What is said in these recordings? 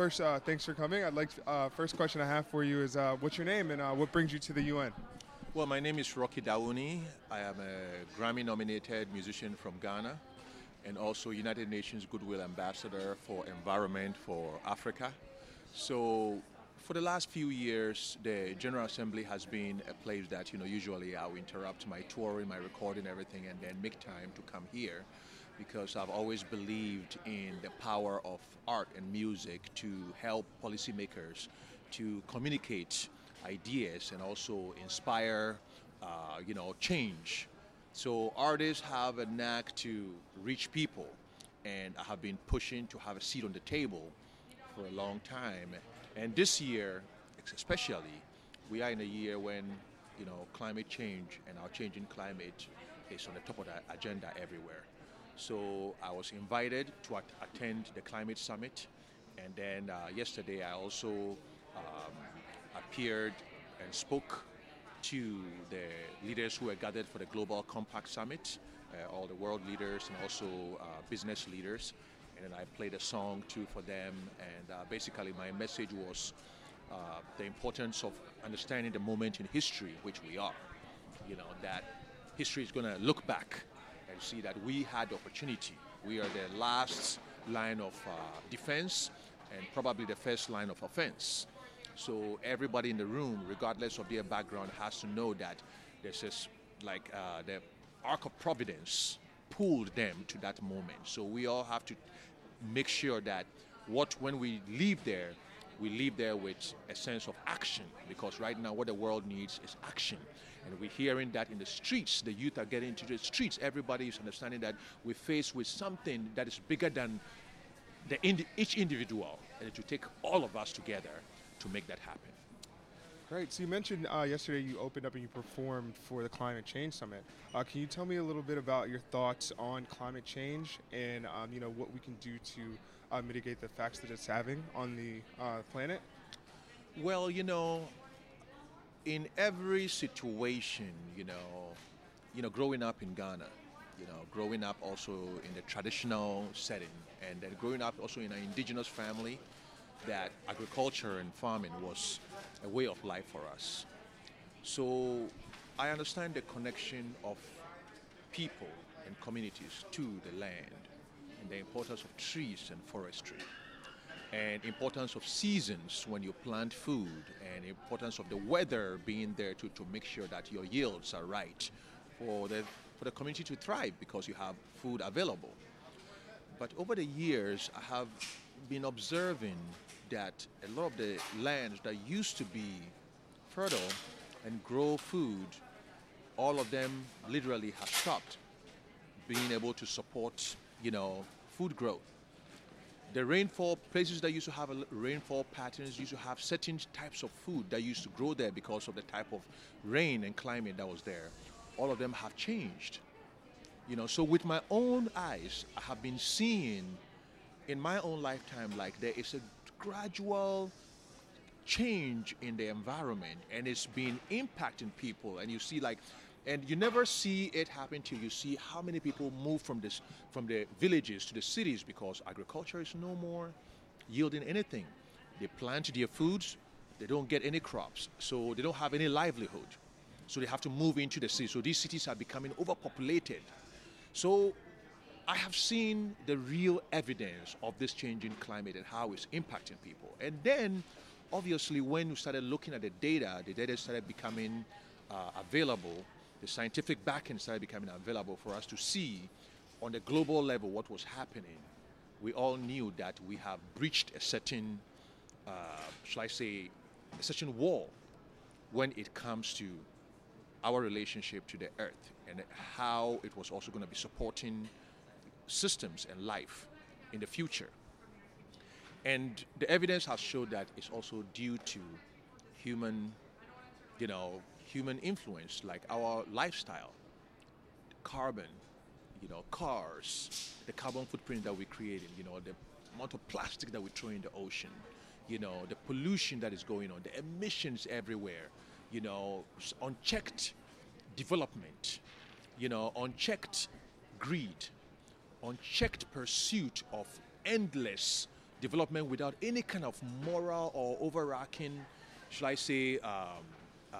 First, uh, thanks for coming. I'd like uh, first question I have for you is uh, what's your name and uh, what brings you to the UN? Well, my name is Rocky Dawuni. I am a Grammy-nominated musician from Ghana, and also United Nations Goodwill Ambassador for Environment for Africa. So, for the last few years, the General Assembly has been a place that you know usually I will interrupt my touring, my recording, everything, and then make time to come here because I've always believed in the power of art and music to help policymakers to communicate ideas and also inspire, uh, you know, change. So artists have a knack to reach people, and I have been pushing to have a seat on the table for a long time. And this year, especially, we are in a year when you know climate change and our changing climate is on the top of the agenda everywhere. So I was invited to at- attend the climate summit, and then uh, yesterday I also um, appeared and spoke to the leaders who were gathered for the Global Compact Summit, uh, all the world leaders and also uh, business leaders. And then I played a song too for them. And uh, basically, my message was uh, the importance of understanding the moment in history, which we are. You know, that history is going to look back and see that we had the opportunity. We are the last line of uh, defense and probably the first line of offense. So everybody in the room, regardless of their background, has to know that this is like uh, the arc of providence pulled them to that moment. So we all have to make sure that what when we leave there, we leave there with a sense of action because right now what the world needs is action. And we're hearing that in the streets, the youth are getting into the streets. Everybody is understanding that we're faced with something that is bigger than the indi- each individual, and it will take all of us together to make that happen. Great. So you mentioned uh, yesterday you opened up and you performed for the Climate Change Summit. Uh, can you tell me a little bit about your thoughts on climate change and um, you know what we can do to uh, mitigate the effects that it's having on the uh, planet? Well, you know, in every situation, you know, you know, growing up in Ghana, you know, growing up also in the traditional setting, and then growing up also in an indigenous family, that agriculture and farming was a way of life for us. So I understand the connection of people and communities to the land and the importance of trees and forestry and importance of seasons when you plant food and importance of the weather being there to, to make sure that your yields are right for the for the community to thrive because you have food available. But over the years I have been observing that a lot of the lands that used to be fertile and grow food, all of them literally have stopped being able to support, you know, food growth. The rainfall places that used to have rainfall patterns used to have certain types of food that used to grow there because of the type of rain and climate that was there. All of them have changed. You know so with my own eyes i have been seeing in my own lifetime like there is a gradual change in the environment and it's been impacting people. And you see like and you never see it happen till you see how many people move from this from the villages to the cities because agriculture is no more yielding anything. They plant their foods they don't get any crops so they don't have any livelihood. So they have to move into the city. So these cities are becoming overpopulated. So I have seen the real evidence of this changing climate and how it's impacting people. And then, obviously, when we started looking at the data, the data started becoming uh, available, the scientific backing started becoming available for us to see on the global level what was happening. We all knew that we have breached a certain, uh, shall I say, a certain wall when it comes to our relationship to the earth and how it was also going to be supporting systems and life in the future. And the evidence has showed that it's also due to human, you know, human influence, like our lifestyle, carbon, you know, cars, the carbon footprint that we're creating, you know, the amount of plastic that we throw in the ocean, you know, the pollution that is going on, the emissions everywhere, you know, unchecked development, you know, unchecked greed, unchecked pursuit of endless development without any kind of moral or overarching, shall I say, um, uh,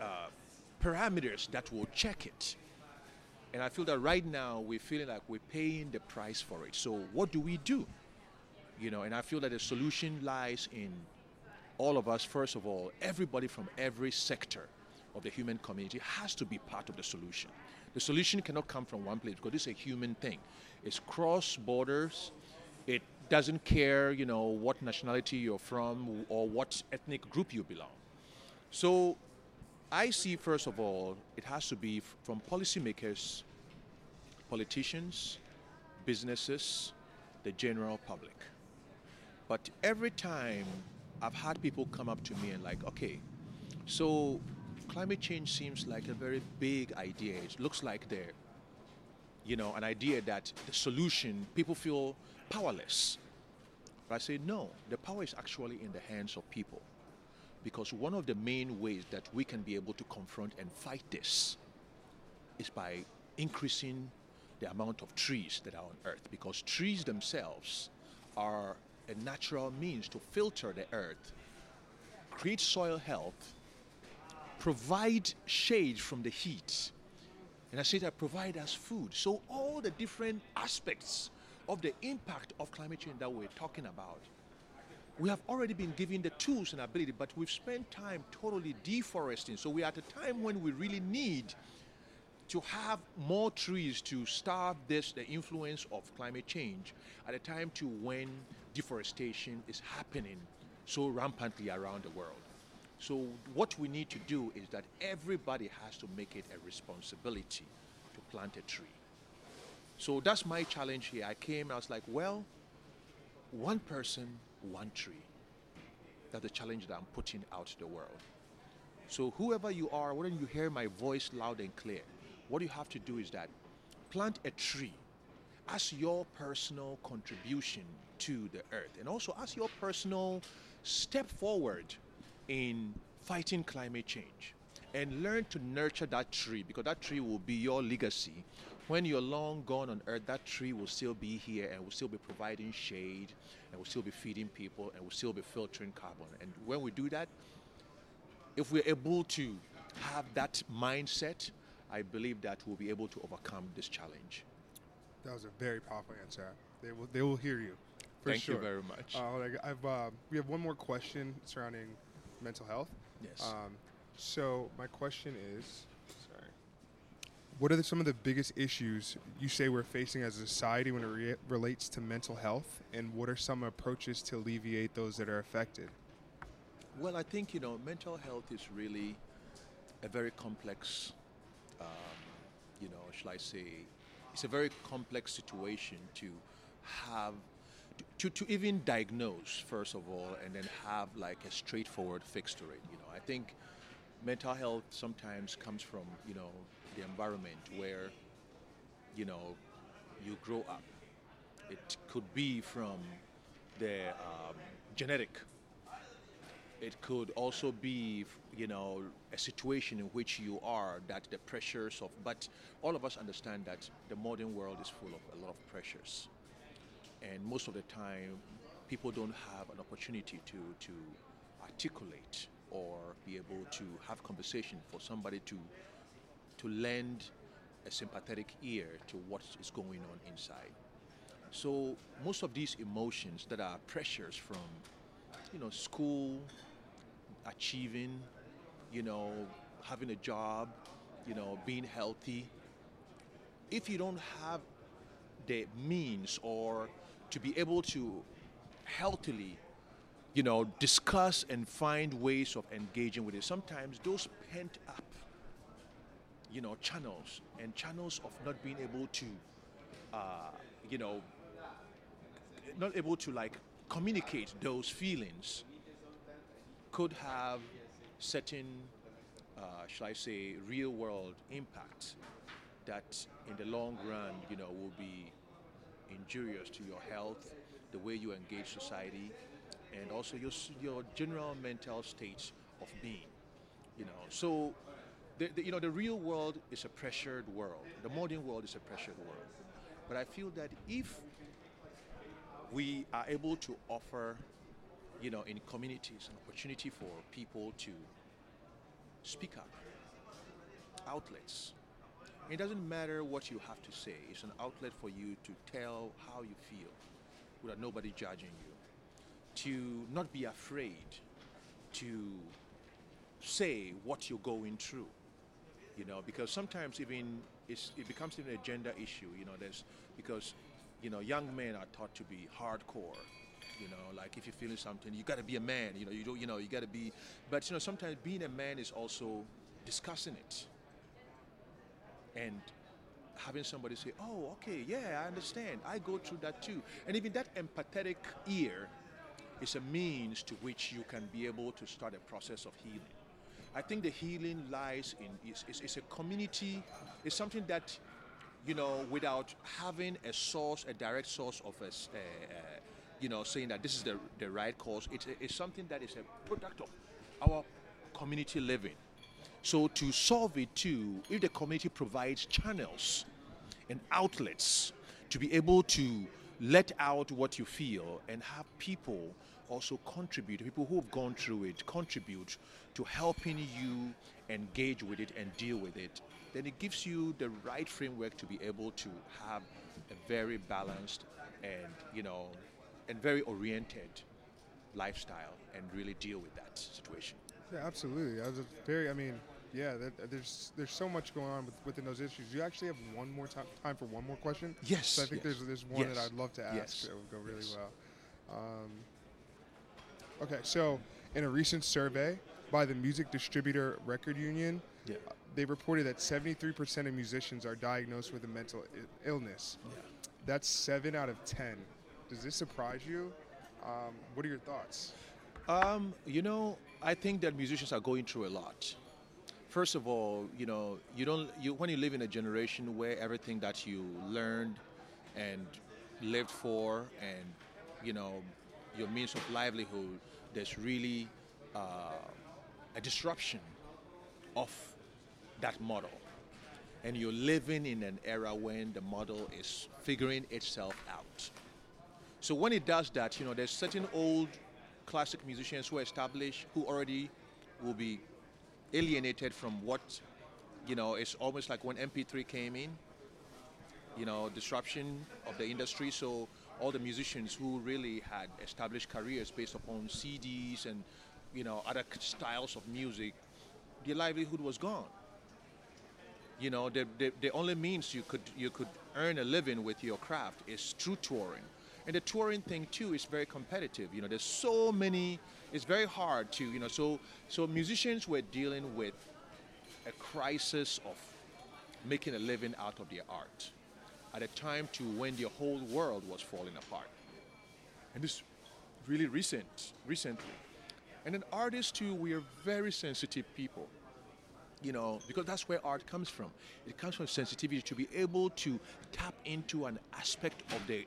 uh, parameters that will check it. And I feel that right now we're feeling like we're paying the price for it. So what do we do? You know, and I feel that the solution lies in all of us, first of all, everybody from every sector of the human community has to be part of the solution. The solution cannot come from one place because it's a human thing. It's cross borders. It doesn't care, you know, what nationality you're from or what ethnic group you belong. So I see, first of all, it has to be from policymakers, politicians, businesses, the general public. But every time I've had people come up to me and like, okay, so climate change seems like a very big idea. It looks like the, you know, an idea that the solution, people feel powerless. But I say, no, the power is actually in the hands of people. Because one of the main ways that we can be able to confront and fight this is by increasing the amount of trees that are on Earth. Because trees themselves are a natural means to filter the earth, create soil health, provide shade from the heat. And I say that provide us food. So all the different aspects of the impact of climate change that we're talking about we have already been given the tools and ability, but we've spent time totally deforesting. So we're at a time when we really need to have more trees to starve this, the influence of climate change, at a time to when deforestation is happening so rampantly around the world. So what we need to do is that everybody has to make it a responsibility to plant a tree. So that's my challenge here. I came, I was like, well, one person, one tree. That's the challenge that I'm putting out to the world. So whoever you are, whether you hear my voice loud and clear, what you have to do is that plant a tree as your personal contribution to the earth and also as your personal step forward in fighting climate change and learn to nurture that tree because that tree will be your legacy when you're long gone on earth, that tree will still be here and will still be providing shade and will still be feeding people and will still be filtering carbon. And when we do that, if we're able to have that mindset, I believe that we'll be able to overcome this challenge. That was a very powerful answer. They will, they will hear you. Thank sure. you very much. Uh, I've, uh, we have one more question surrounding mental health. Yes. Um, so my question is, what are some of the biggest issues you say we're facing as a society when it re- relates to mental health, and what are some approaches to alleviate those that are affected? Well, I think you know mental health is really a very complex, um, you know, shall I say, it's a very complex situation to have to, to even diagnose first of all and then have like a straightforward fix to it you know i think mental health sometimes comes from you know the environment where you know you grow up. It could be from the um, genetic. It could also be, you know, a situation in which you are that the pressures of. But all of us understand that the modern world is full of a lot of pressures, and most of the time, people don't have an opportunity to to articulate or be able to have conversation for somebody to to lend a sympathetic ear to what is going on inside. So most of these emotions that are pressures from, you know, school, achieving, you know, having a job, you know, being healthy. If you don't have the means or to be able to healthily, you know, discuss and find ways of engaging with it, sometimes those pent up you know, channels and channels of not being able to, uh, you know, not able to like communicate those feelings could have certain, uh, shall I say, real world impact that in the long run, you know, will be injurious to your health, the way you engage society, and also your, your general mental states of being. You know, so the, the, you know, the real world is a pressured world. The modern world is a pressured world. But I feel that if we are able to offer, you know, in communities an opportunity for people to speak up, outlets. It doesn't matter what you have to say, it's an outlet for you to tell how you feel without nobody judging you. To not be afraid to say what you're going through, you know, because sometimes even it becomes even a gender issue, you know, there's because, you know, young men are taught to be hardcore, you know, like if you're feeling something, you got to be a man, you know, you don't, you know, you got to be, but you know, sometimes being a man is also discussing it and having somebody say, "Oh, okay, yeah, I understand. I go through that too." And even that empathetic ear is a means to which you can be able to start a process of healing. I think the healing lies in it's, is, is a community. It's something that you know, without having a source, a direct source of a, uh, you know, saying that this is the, the right cause, it's, it's something that is a product of our community living. So to solve it too, if the community provides channels and outlets to be able to let out what you feel and have people also contribute, people who have gone through it contribute to helping you engage with it and deal with it, then it gives you the right framework to be able to have a very balanced and, you know, and very oriented lifestyle and really deal with that situation. Yeah, absolutely. I was very. I mean, yeah. That, there's there's so much going on with, within those issues. You actually have one more time time for one more question. Yes. So I think yes. there's there's one yes. that I'd love to ask. Yes. That would go really well. Um, okay, so in a recent survey by the music distributor record union, Yeah. uh, they reported that 73% of musicians are diagnosed with a mental I- illness. Yeah. That's seven out of ten. Does this surprise you? Um, what are your thoughts? Um, you know, I think that musicians are going through a lot. First of all, you know, you don't you when you live in a generation where everything that you learned and lived for and you know your means of livelihood, there's really uh, a disruption of that model. And you're living in an era when the model is figuring itself out. So when it does that, you know, there's certain old classic musicians who are established who already will be alienated from what, you know, it's almost like when MP3 came in, you know, disruption of the industry. So all the musicians who really had established careers based upon CDs and, you know, other styles of music, their livelihood was gone. You know, the, the, the only means you could you could earn a living with your craft is through touring. And the touring thing too is very competitive. You know, there's so many. It's very hard to you know. So so musicians were dealing with a crisis of making a living out of their art at a time to when the whole world was falling apart. And this really recent, recently. And then artists too, we are very sensitive people you know, because that's where art comes from. It comes from sensitivity to be able to tap into an aspect of the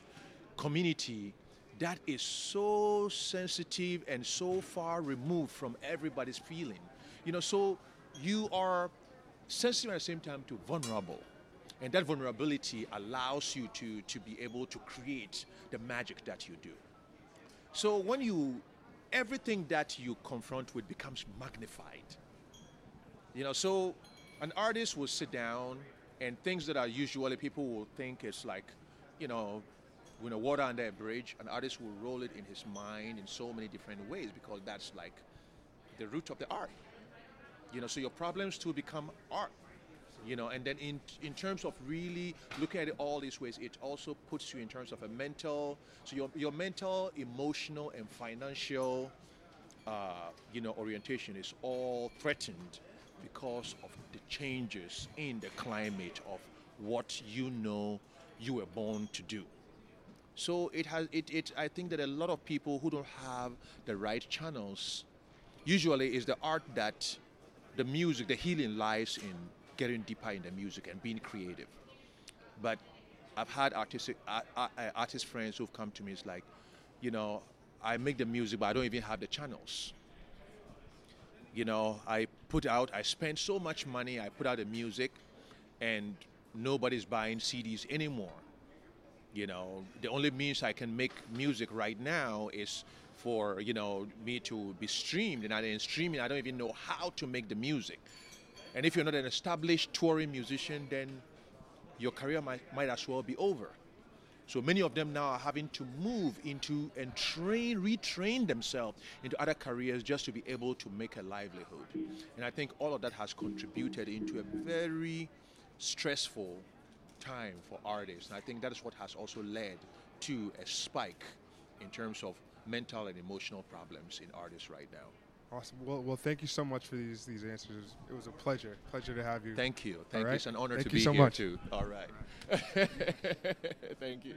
community that is so sensitive and so far removed from everybody's feeling. You know, so you are sensitive at the same time to vulnerable. And that vulnerability allows you to, to be able to create the magic that you do. So when you, everything that you confront with becomes magnified. You know, so an artist will sit down and things that are usually people will think is like, you know, you know, water under a bridge, an artist will roll it in his mind in so many different ways because that's like the root of the art. You know, so your problems to become art. You know, and then in in terms of really looking at it all these ways, it also puts you in terms of a mental, so your your mental, emotional, and financial, uh, you know, orientation is all threatened because of the changes in the climate of what you know you were born to do. So it has it, it I think that a lot of people who don't have the right channels usually is the art that the music, the healing lies in getting deeper in the music and being creative. But I've had artistic uh, uh, artist friends who've come to me. It's like, you know, I make the music, but I don't even have the channels. You know, I put out, I spend so much money, I put out the music, and nobody's buying CDs anymore. You know, the only means I can make music right now is for you know me to be streamed, and I in streaming I don't even know how to make the music. And if you're not an established touring musician, then your career might, might as well be over. So many of them now are having to move into and train, retrain themselves into other careers just to be able to make a livelihood. And I think all of that has contributed into a very stressful time for artists. And I think that is what has also led to a spike in terms of mental and emotional problems in artists right now. Awesome. Well, well, thank you so much for these these answers. It was a pleasure, pleasure to have you. Thank you. Thank right. you. It's an honor Thank to you be so here much. too. All right. thank you.